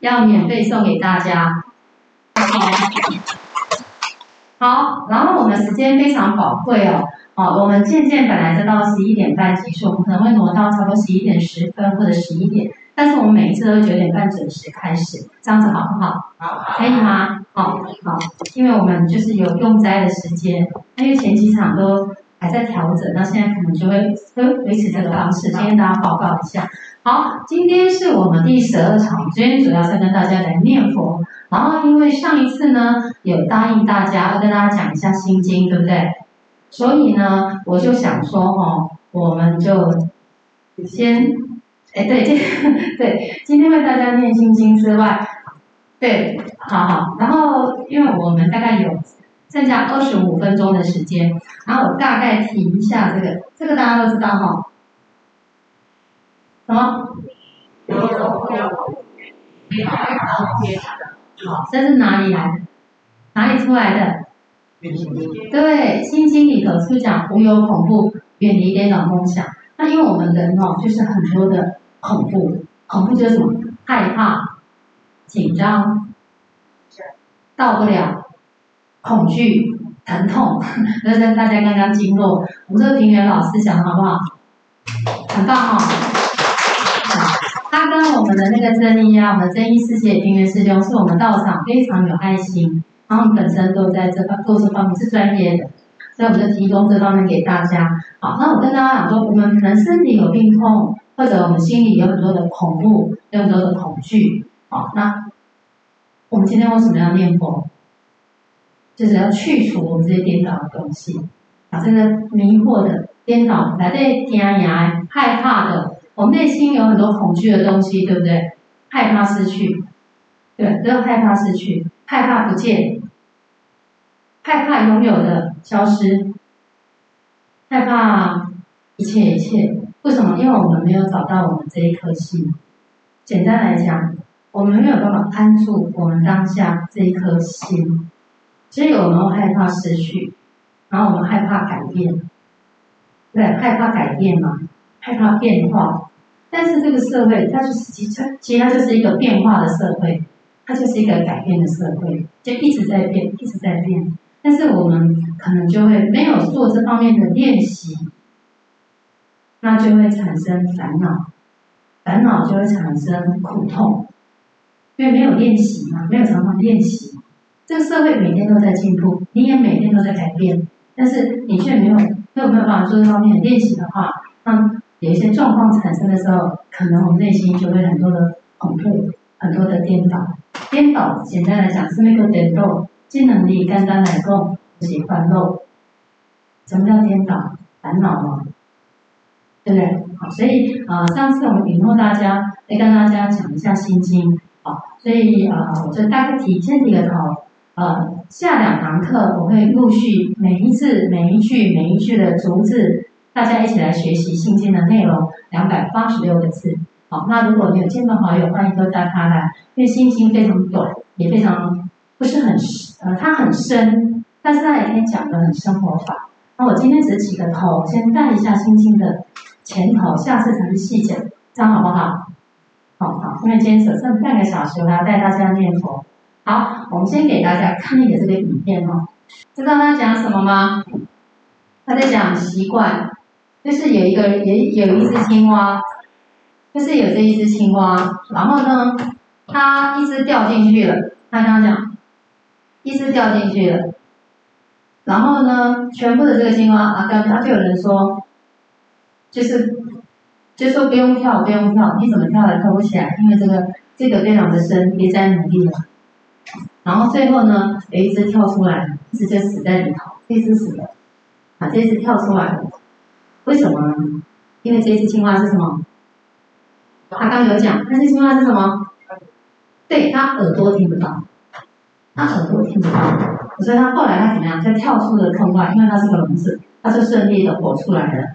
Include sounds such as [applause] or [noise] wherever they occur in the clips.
要免费送给大家。好，然后我们时间非常宝贵哦。好，我们渐渐本来就到十一点半结束，我们可能会挪到差不多十一点十分或者十一点，但是我们每一次都九点半准时开始，这样子好不好？好，可以吗？好，好，因为我们就是有用斋的时间，因为前几场都还在调整，那现在可能就会会维持这个方式，先跟大家报告一下。好，今天是我们第十二场，今天主要是跟大家来念佛，然后因为上一次呢有答应大家要跟大家讲一下心经，对不对？所以呢，我就想说哦，我们就先，哎，对，这 [laughs] 对，今天为大家念心经之外，对，好好，然后因为我们大概有剩下二十五分钟的时间，然后我大概提一下这个，这个大家都知道哈，什么？好，这是哪里来的？哪里出来的？对，心经里头是讲无有恐怖，远离颠倒梦想。那因为我们人哦，就是很多的恐怖，恐怖就是什么？害怕、紧张、到不了、恐惧、疼痛。[laughs] 那是大家刚刚经过，我们这个平原老师讲的好不好？很棒哈、哦！他跟我们的那个真一啊，我们真一师姐平原师兄，是我们道场非常有爱心。他们本身都在这方做这方面是专业的，所以我们就提供这方面给大家。好，那我跟大家讲说，我们可能身体有病痛，或者我们心里有很多的恐怖，有很多的恐惧。好，那我们今天为什么要念佛？就是要去除我们这些颠倒的东西，把这个迷惑的、颠倒、来对惊讶、害怕的，我们内心有很多恐惧的东西，对不对？害怕失去，对，都要害怕失去。害怕不见，害怕拥有的消失，害怕一切一切。为什么？因为我们没有找到我们这一颗心。简单来讲，我们没有办法安住我们当下这一颗心。所以我们会害怕失去，然后我们害怕改变，对，害怕改变嘛，害怕变化。但是这个社会，它就是其实其实它就是一个变化的社会。它就是一个改变的社会，就一直在变，一直在变。但是我们可能就会没有做这方面的练习，那就会产生烦恼，烦恼就会产生苦痛，因为没有练习嘛，没有常常练习。这个社会每天都在进步，你也每天都在改变，但是你却没有没有没有办法做这方面的练习的话，那有一些状况产生的时候，可能我们内心就会很多的恐怖，很多的颠倒。颠倒，简单来讲是那个颠倒，技能力简单来讲是烦恼。什么叫颠倒？烦恼吗，对不对？好，所以呃，上次我们允诺大家，来跟大家讲一下心经，好，所以呃，我就大概提先提个头，呃，下两堂课我会陆续每一次每一句每一句的逐字，大家一起来学习心经的内容，两百八十六个字。好，那如果你有亲朋好友，欢迎都带他来。因为心经非常短，也非常不是很呃，它很深，但是它也可以讲的很生活化。那我今天只起个头，先带一下心经的前头，下次才是细讲，这样好不好？好好，因为今天只剩半个小时，我要带大家念佛。好，我们先给大家看一个这个影片哦，知道他讲什么吗？他在讲习惯，就是有一个也有一只青蛙。就是有这一只青蛙，然后呢，它一只掉进去了。他刚刚讲，一只掉进去了，然后呢，全部的这个青蛙啊，刚刚就有人说，就是，就说不用跳，不用跳，你怎么跳也跳不起来，因为这个这个非常的深，别再努力了。然后最后呢，有一只跳出来，一只就死在里头，这只死了，啊，这只跳出来了，为什么呢？因为这只青蛙是什么？他刚有讲，那只青蛙是什么？对，他耳朵听不到，他耳朵听不到，所以他后来他怎么样？就跳出了坑外，因为他是个聋子，他就顺利的活出来了。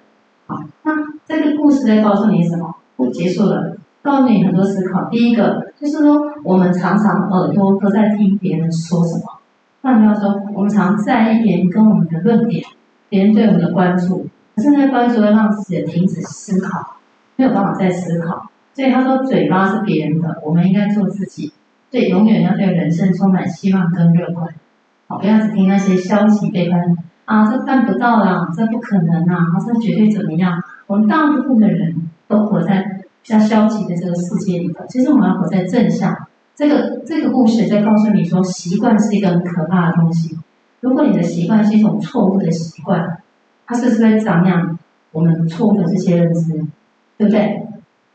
好，那这个故事在告诉你什么？我结束了，告诉你很多思考。第一个就是说，我们常常耳朵都在听别人说什么。换句话说，我们常在意别人跟我们的论点，别人对我们的关注，可是那关注会让自己停止思考，没有办法再思考。所以他说，嘴巴是别人的，我们应该做自己。所以，永远要对人生充满希望跟乐观。好，不要只听那些消极悲观啊，这办不到啦，这不可能啊，这绝对怎么样？我们大部分的人都活在比较消极的这个世界里头。其实我们要活在正向。这个这个故事在告诉你说，习惯是一个很可怕的东西。如果你的习惯是一种错误的习惯，它是不是会长养我们错误的这些认知？对不对？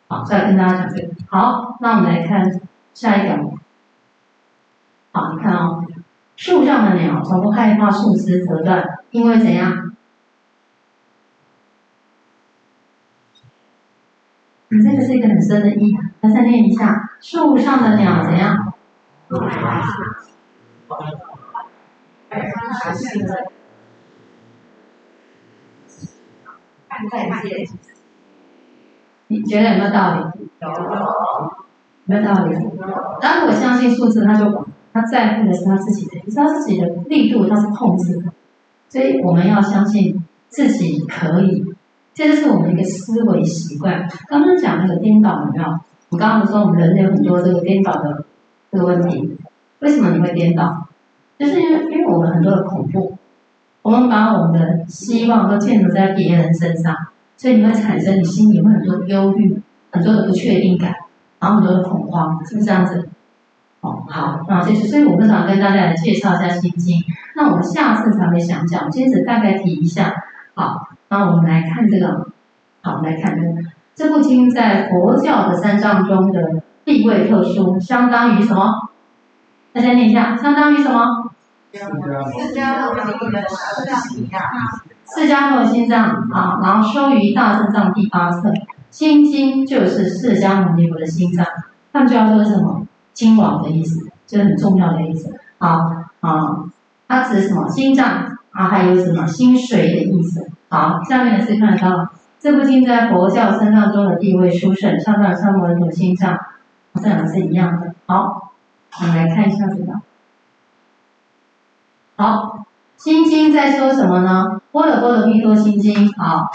好，再来跟大家讲这个。好，那我们来看下一个。好，你看哦。树上的鸟从不害怕树枝折断，因为怎样？你、嗯、你这个是一个很深的意涵，那再念一下：树上的鸟怎样？你觉得有没有道理？有，没有道理。当我相信数字，他就。他在乎的是他自己的，是他自己的力度，他是控制的，所以我们要相信自己可以，这就是我们一个思维习惯。刚刚讲那个颠倒，有没有？我刚刚不是说我们人类有很多这个颠倒的这个问题，为什么你会颠倒？就是因为因为我们很多的恐怖，我们把我们的希望都建筑在别人身上，所以你会产生你心里会很多的忧虑，很多的不确定感，然后很多的恐慌，是不是这样子？哦，好，那这是，所以我们想跟大家来介绍一下《心经》。那我们下次才会详讲，今天只大概提一下。好，那我们来看这个，好，我们来看这个。这部经在佛教的三藏中的地位特殊，相当于什么？大家念一下，相当于什么？释迦牟尼的心脏。释迦牟尼心脏啊，然后收于大正藏第八册，《心经》就是释迦牟尼佛的心脏。他们就要说什么？经王的意思，这是很重要的意思。好啊，它指什么？心脏啊，还有什么心髓的意思？好，下面是看到这部经在佛教三藏中的地位殊胜，上藏三摩地心脏，这两个是一样的。好，我们来看一下这个。好，心经在说什么呢？般若波罗蜜多心经好，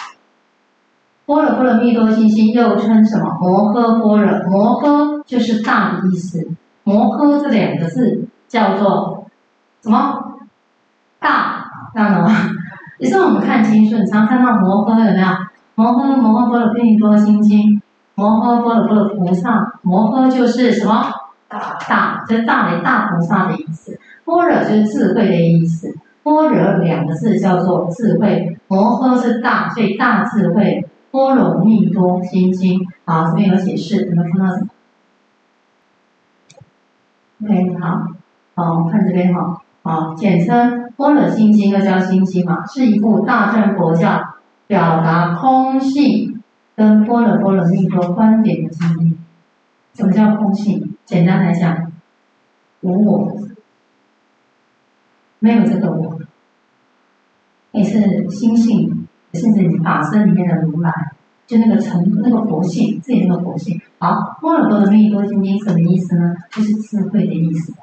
般若波罗蜜多心经又称什么？摩诃般若，摩诃。就是大的意思，摩诃这两个字叫做什么？大，知道也是我们看经书，你常看到摩诃有没有？摩诃摩诃波罗蜜多心经，摩诃波罗波罗菩萨，摩诃就是什么？大，大就是大的大菩萨的意思。般若就是智慧的意思，般若两个字叫做智慧，摩诃是大，所以大智慧。般若蜜多心经，好，这边有解释，你们看到什么？OK，好，好，看这边哈，好，简称《般若心经》又叫《心经》嘛，是一部大乘佛教表达空性跟般若波罗蜜多观点的经。什么叫空性？简单来讲，无我，没有这个我，也是心性，甚至你法身里面的如来。就那个成那个佛性，自己那个佛性。好，般若波罗蜜多心经什么意思呢？就是智慧的意思，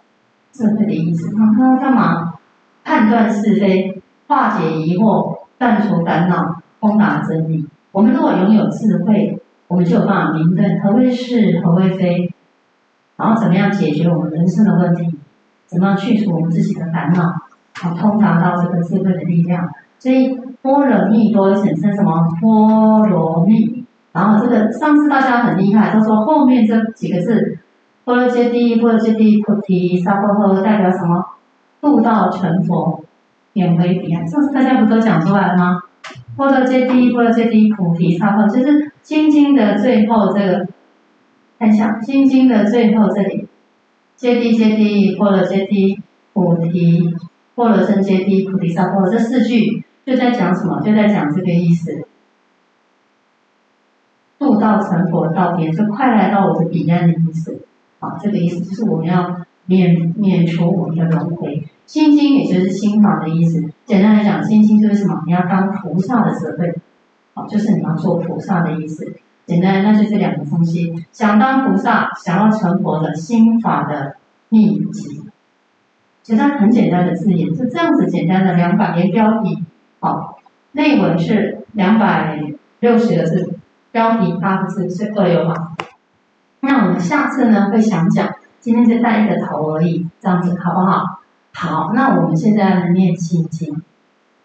智慧的意思。那他干嘛？判断是非，化解疑惑，断除烦恼，通达真理。我们如果拥有智慧，我们就有办法明辨何为是，何为非，然后怎么样解决我们人生的问题，怎么样去除我们自己的烦恼，好，通达到这个智慧的力量。所以般若蜜多简称什么？般若蜜。然后这个上次大家很厉害，都说后面这几个字，般若揭谛，般若揭谛，菩提萨婆诃，代表什么？度道成佛，免为彼岸。上次大家不都讲出来了吗？波若揭谛，波罗揭谛，菩提萨婆，就是心经的最后这个，看一下心经的最后这里，揭谛揭谛，波罗揭谛，菩提，波罗僧揭谛，菩提萨婆，这四句。就在讲什么？就在讲这个意思，度道成佛到边，就快来到我的彼岸的意思。啊，这个意思就是我们要免免除我们的轮回。心经也就是心法的意思。简单来讲，心经就是什么？你要当菩萨的智慧，啊，就是你要做菩萨的意思。简单，那就是两个东西：想当菩萨，想要成佛的心法的秘籍。其实它很简单的字眼，就这样子简单的两百页标题，好，内文是两百六十个字，标题八个字是二六八。那我们下次呢会详讲，今天就带一个头而已，这样子好不好？好，那我们现在来念心经，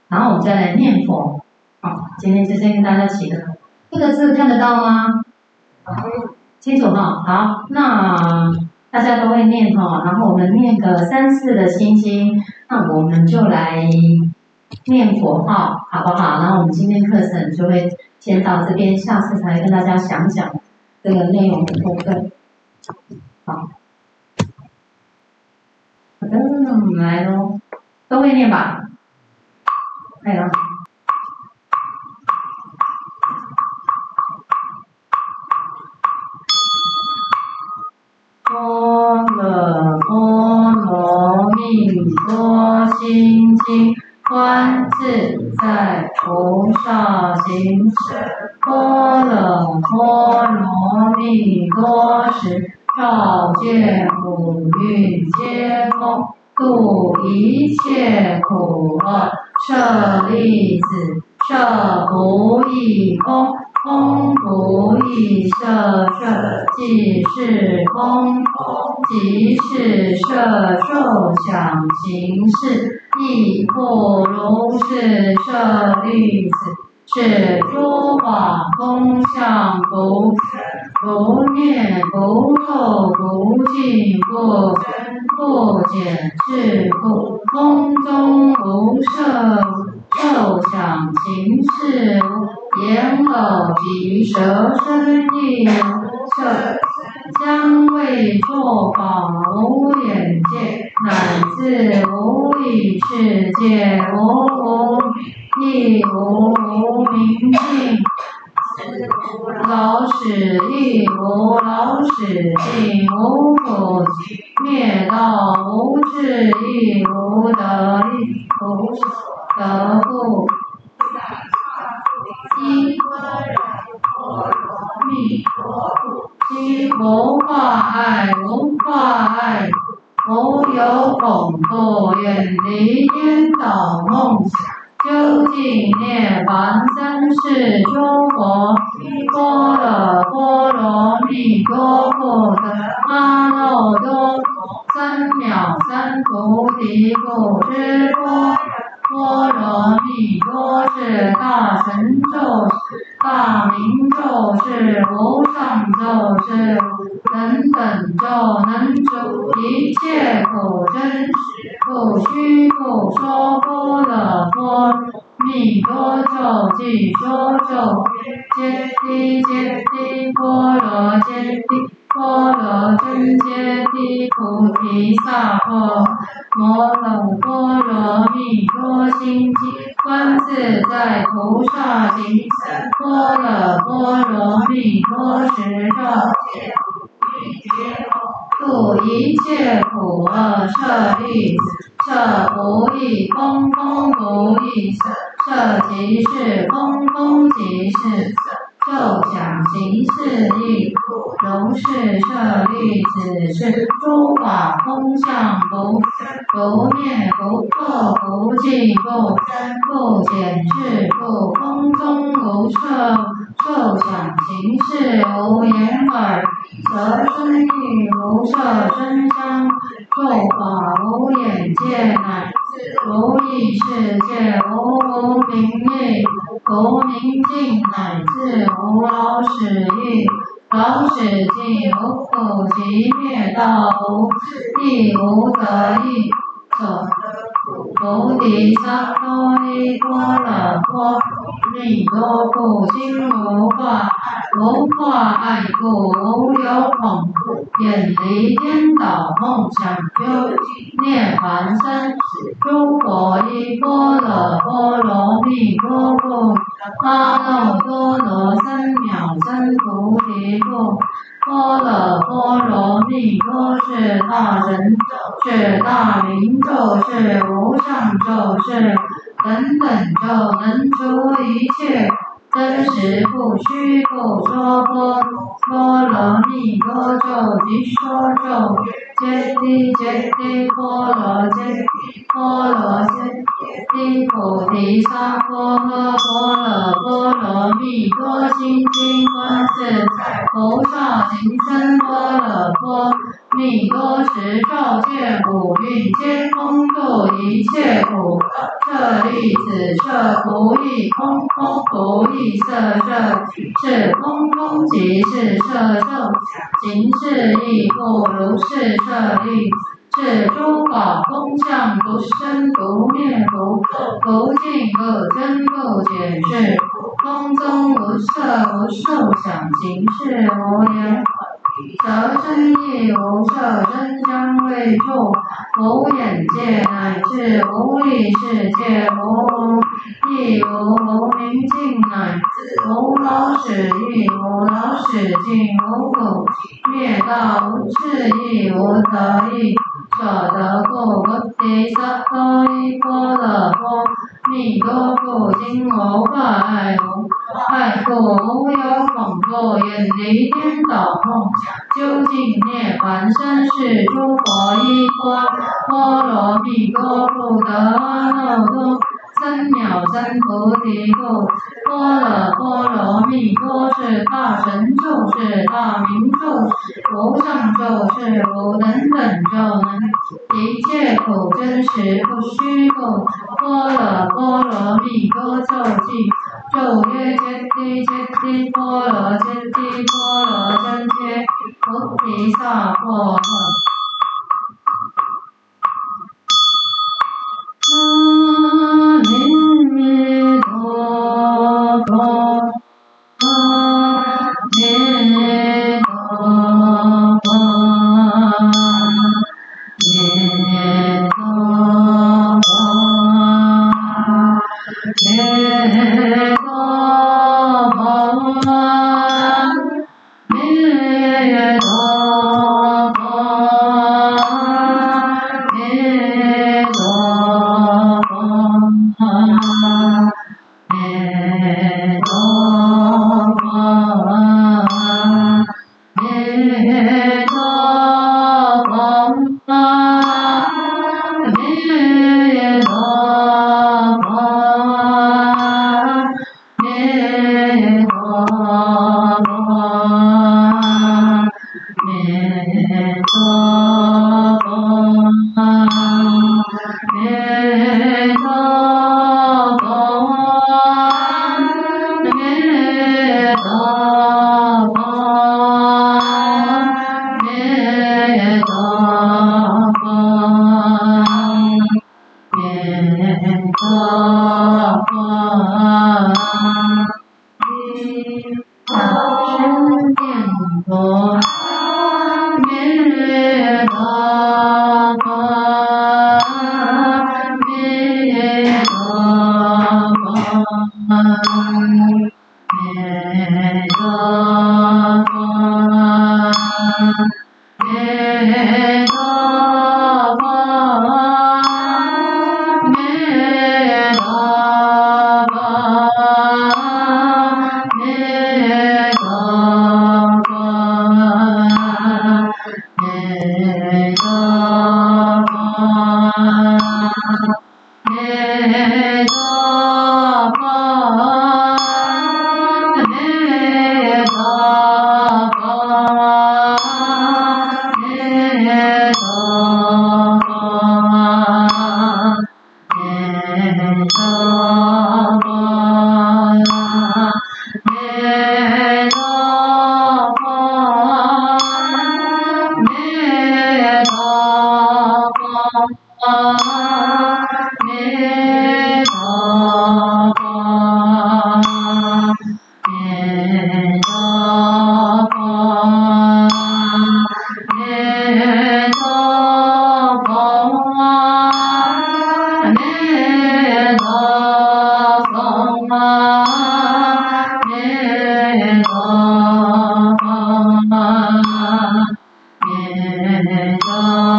然后我们再来念佛。好，今天就先跟大家起个头，这个字看得到吗？清楚哈。好，那大家都会念哈，然后我们念个三次的心经，那我们就来念佛号，好不好？然后我们今天课程就会先到这边，下次才跟大家详讲这个内容的部分。好。好的，那我们来喽，都会念吧？可以了。般若波罗蜜多心经，观自在菩萨行深。般若波罗蜜多时。照见五蕴皆空，度一切苦厄。舍利子，舍不异空，空不异舍，舍即是空，空即是舍，受想行识亦复如是。舍利子。是诸法空相不生不灭不垢不净不增不减是故空中无色受想行识无眼耳鼻舌身意无色色香味触法无眼界乃至无意识界无无亦无无明尽，老死亦无老死尽，无苦集灭道，无智亦无得力，无所得故。悉般若波罗蜜多，无挂碍，无挂碍，无有恐怖，远离颠倒梦想。究竟涅槃三世诸佛，般若波罗蜜多故，得阿耨多罗三藐三菩提故，知般波罗蜜多是大神咒，大明咒，是无上咒，是等等咒，能除一切苦，真实不虚不说般若波罗蜜多咒，即说咒，揭谛揭谛波罗揭谛。般若真揭谛菩提萨婆摩诃波罗蜜多心经，观自在菩萨行深。般若波罗蜜多时，照见五蕴皆空，度一切苦厄。舍利子，舍不异空，空不异舍，舍即是空，空即是舍。受想行识亦复如是。舍利子，是诸法空相不不灭不垢不净不增不减是故空中无色受想行识无眼耳鼻舌身意无色声香触法无眼界乃至无意识界无无明意无明尽乃至无老死亦老死尽无苦集灭道无智亦无得力所得故菩提萨埵依般若波罗蜜多故心无挂碍无挂碍故无有恐怖远离颠倒梦想究竟涅槃生死诸佛依般若波罗蜜多故阿耨多罗三藐三菩提故。般若波罗蜜多是大神咒，是大明咒，是无上咒，是等等咒，能除一切真实不虚不说波波罗蜜多咒，即说咒，揭谛揭谛波罗揭谛波罗揭谛菩提萨婆诃波罗波罗蜜多心经观自在菩萨行深般若波罗蜜多时照见五蕴皆空度一切苦厄舍利子，色不异空，空不异色，色是空，中即是色，受行识亦复如是，舍利子。是诸法空相，不生不灭，不不净不增不减，是空中无色无受想行识无眼耳舌身亦无色声香味触，无眼界乃至无意识界，无亦无无明尽乃至无老死亦无老死尽，无苦灭道无智亦无得亦。所得故，菩提萨埵依波罗蜜多故，今无挂碍，无碍故，无有恐怖，远离颠倒梦，究竟涅槃，身是诸佛依般波罗蜜多故，得阿耨多。三藐三菩提故，般若波罗蜜多是大神咒，是大明咒，无上咒，是无等等咒，能一切苦真实不虚构。般若波罗蜜多咒偈，咒曰：揭谛揭谛波罗揭谛波罗僧揭菩提萨婆诃。and God.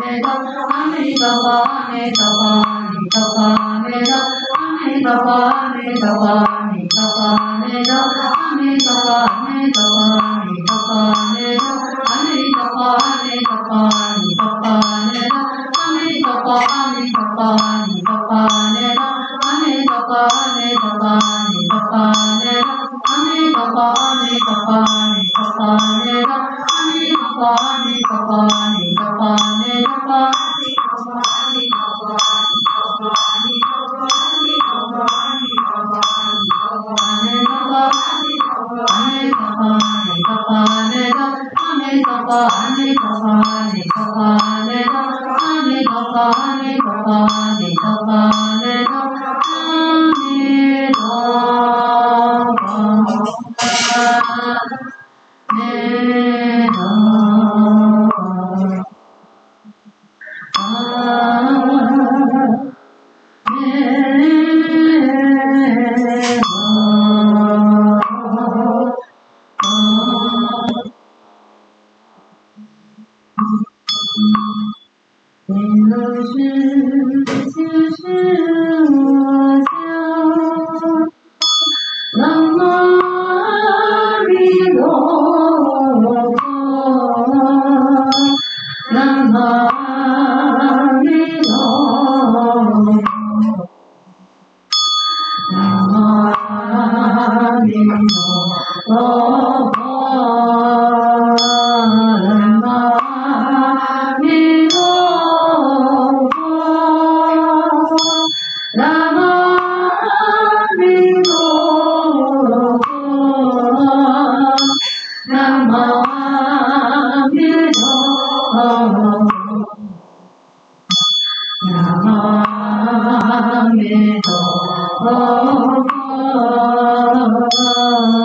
Amen.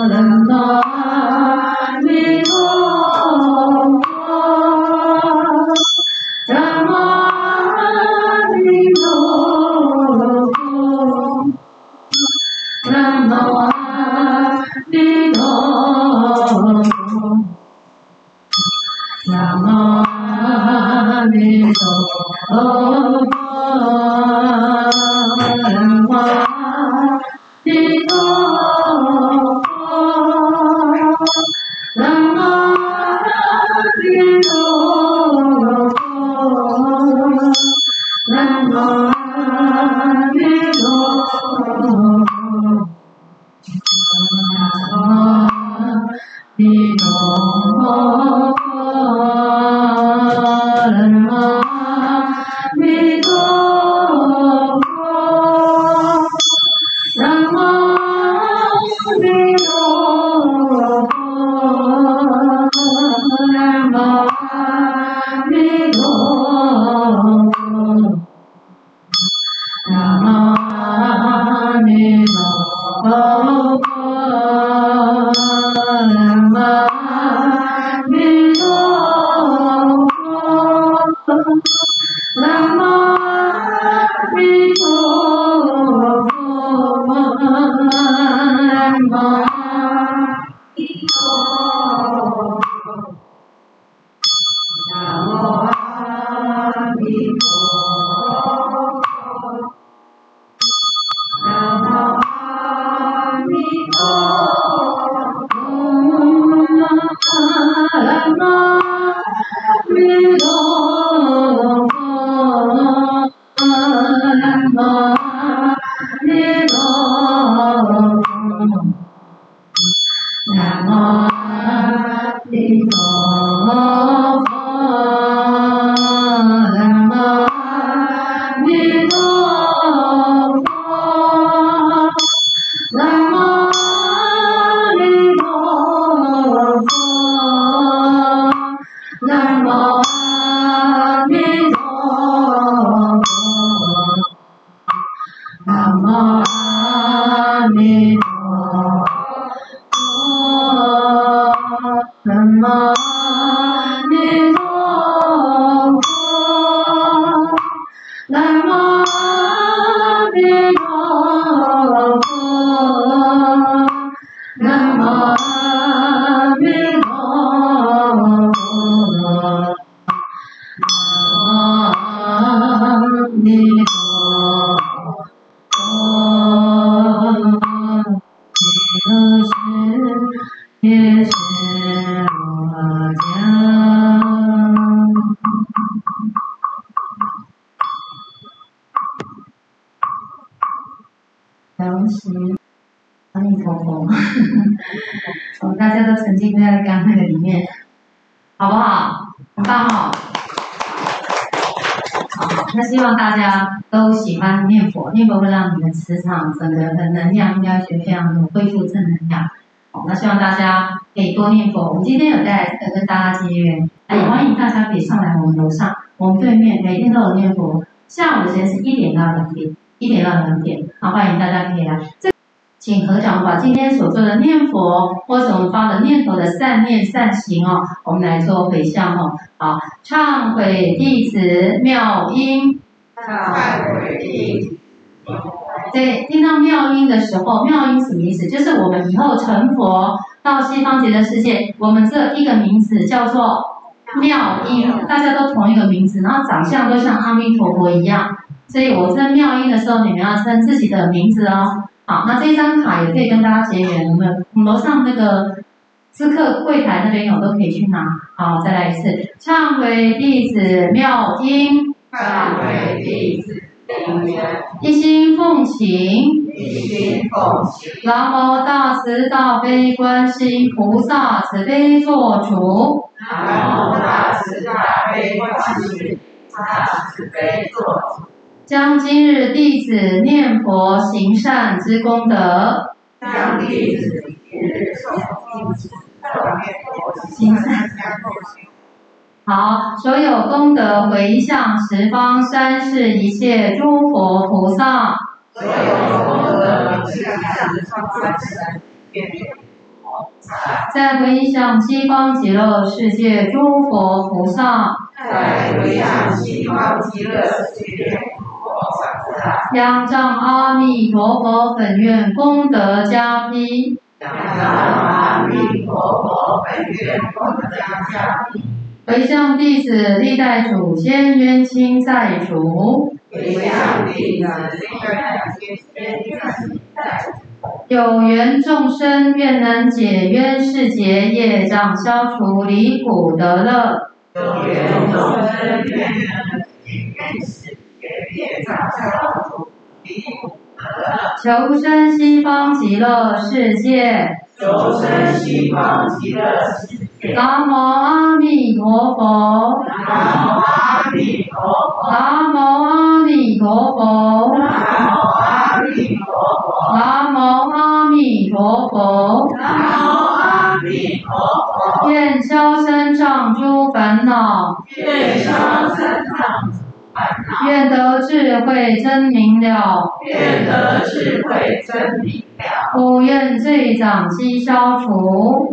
啦。同时阿弥陀佛我们大家都沉浸在感恩的里面好不好很棒好那希望大家都喜欢念佛念佛会让你的磁场整个的能量应该学非常的恢复正能量。好那希望大家可以多念佛我们今天有带来跟大家结缘也欢迎大家可以上来我们楼上我们对面每天都有念佛下午的时间是一点到两点一点到两点。好，欢迎大家可以来。这，请合掌把今天所做的念佛或者我们发的念头的善念善行哦，我们来做回向哦。好，忏悔弟子妙音，忏悔弟子。对，听到妙音的时候，妙音什么意思？就是我们以后成佛到西方极乐世界，我们这一个名词叫做妙音，大家都同一个名字，然后长相都像阿弥陀佛一样，所以我称妙音的时候，你们要称自己的名字哦。好，那这张卡也可以跟大家结缘，我们楼上那个咨客柜台那边有，都可以去拿。好，再来一次，忏悔弟子妙音，忏悔弟子一心奉行。一心奉行，南无大慈大悲观世音菩萨慈悲做主。南无大慈大悲观世音菩萨慈悲做主。将今日弟子念佛行善之功德，将弟子今日诵佛行善。好，所有功德回向十方三世一切诸佛菩萨。所有功德回向十方三世一切诸佛菩萨，再回向西方极乐世界诸佛菩萨，再回向西方极乐世界诸佛菩萨，仰仗阿弥陀佛本愿功德加被，仰仗阿弥陀佛本愿功德加被，回向弟子历代祖先冤亲债主。有缘众生愿能解冤释结业障，消除离苦得乐。有缘众生愿能解冤 [laughs] 求生西方极乐世界。求生西方极乐世界。南无阿弥陀佛。南无阿弥陀佛。南无阿弥陀佛。南无阿弥陀佛。南无阿弥陀佛。南无阿弥陀佛。愿消身障诸烦恼。愿消身障。[laughs] 愿得智慧真明了。愿得智慧真明了。不愿罪障悉消除。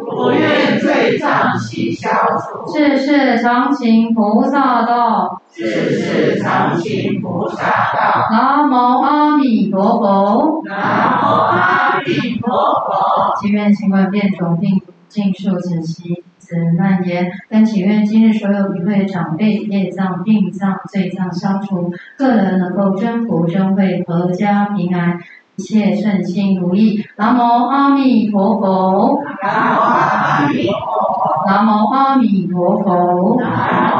不愿罪障悉消除。世世常行菩萨道。世世常行菩萨道。南无阿弥陀佛。南无阿弥陀佛。祈愿请问变种病尽数止息。子难言，跟祈愿今日所有与会长辈业障、病障、罪障消除，个人能够真福真慧，阖家平安，一切顺心如意。南无阿弥陀佛。南无阿弥陀佛。南无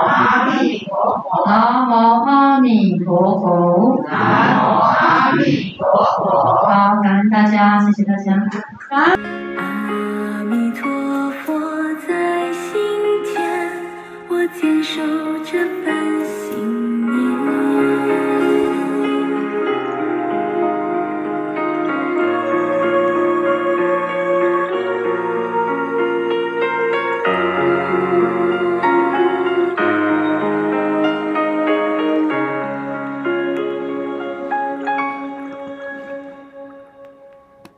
阿弥陀佛。南无阿弥陀佛。南无阿弥陀佛。好，感恩大家，谢谢大家。阿坚守这份。